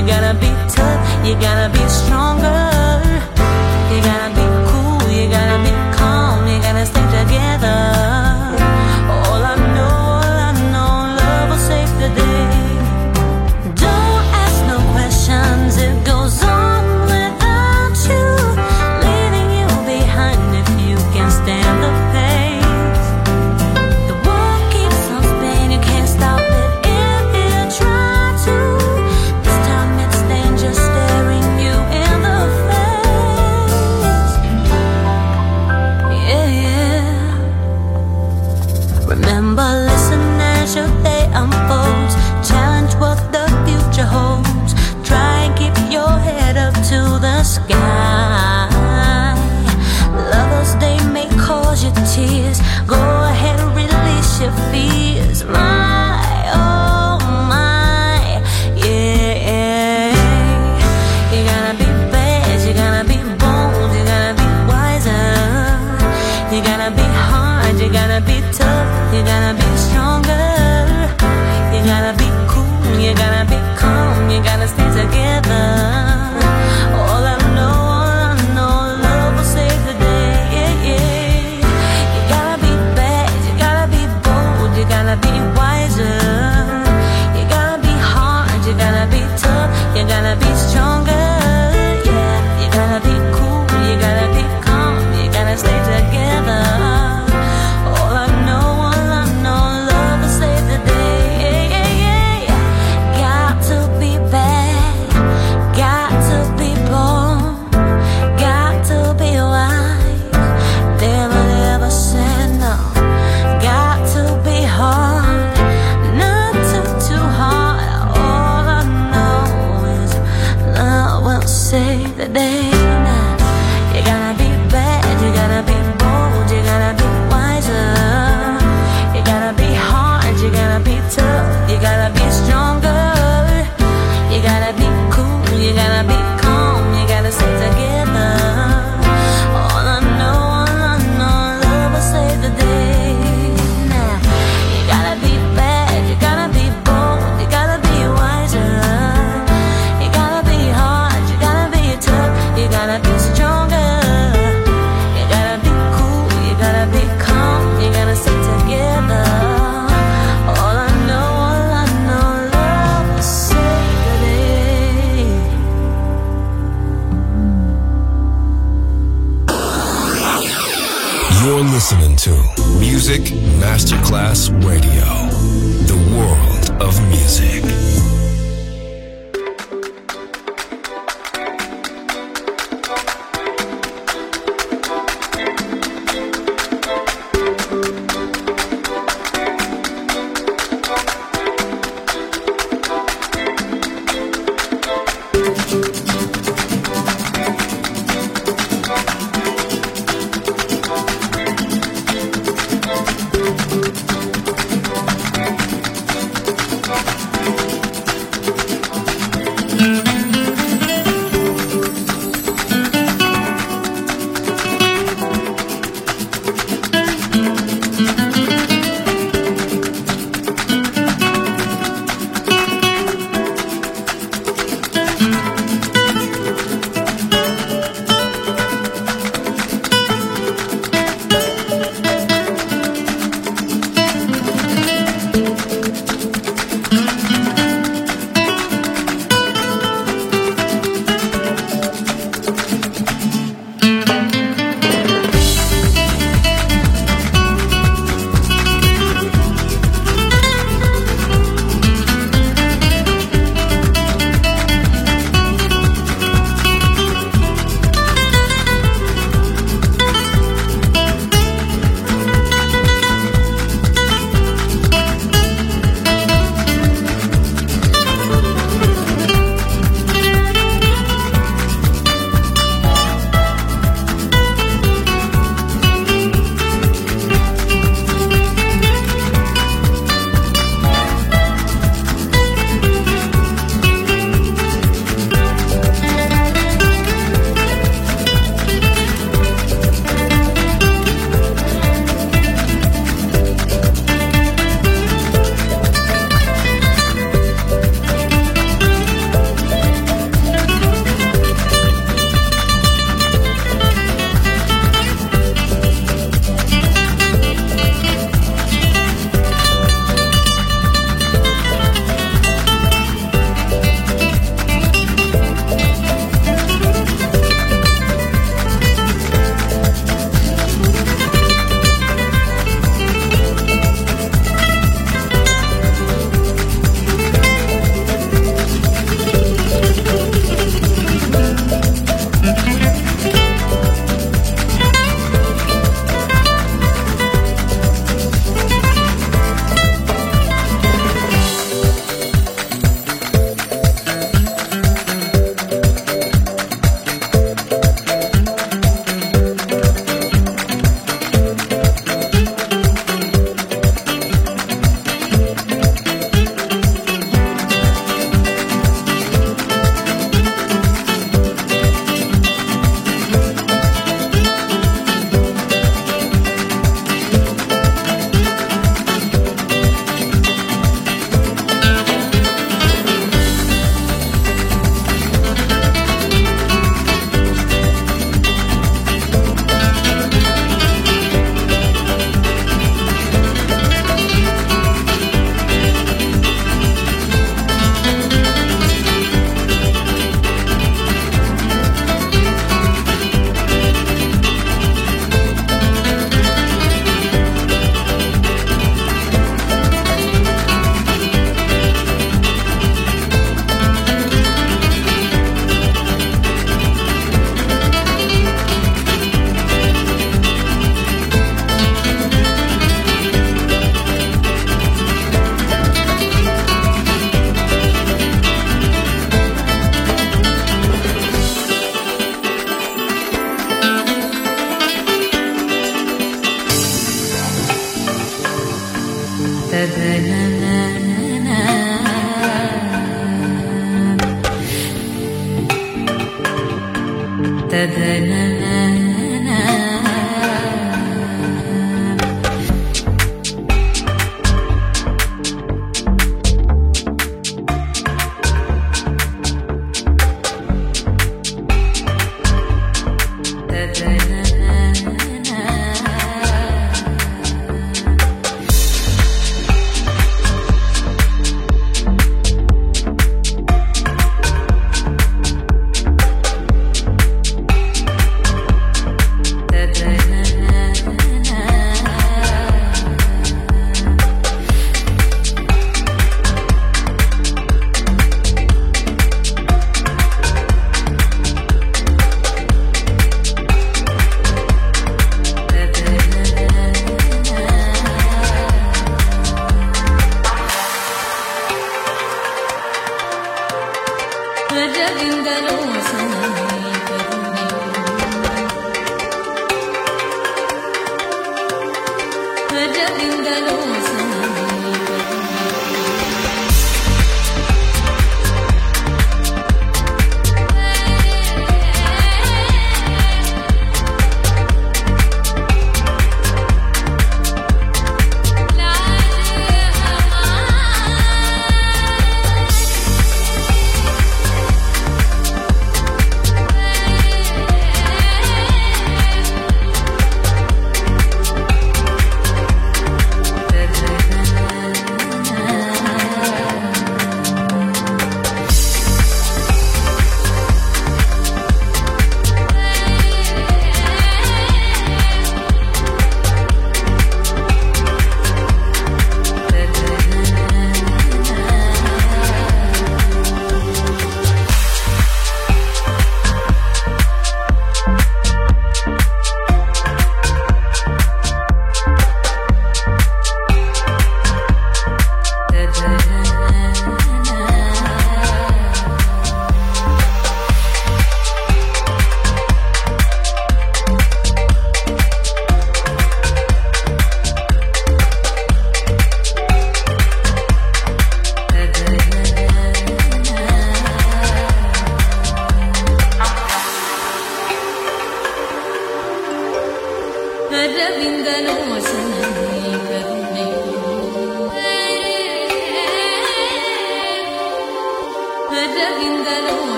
Hard, you gotta be tough, you gotta be stronger.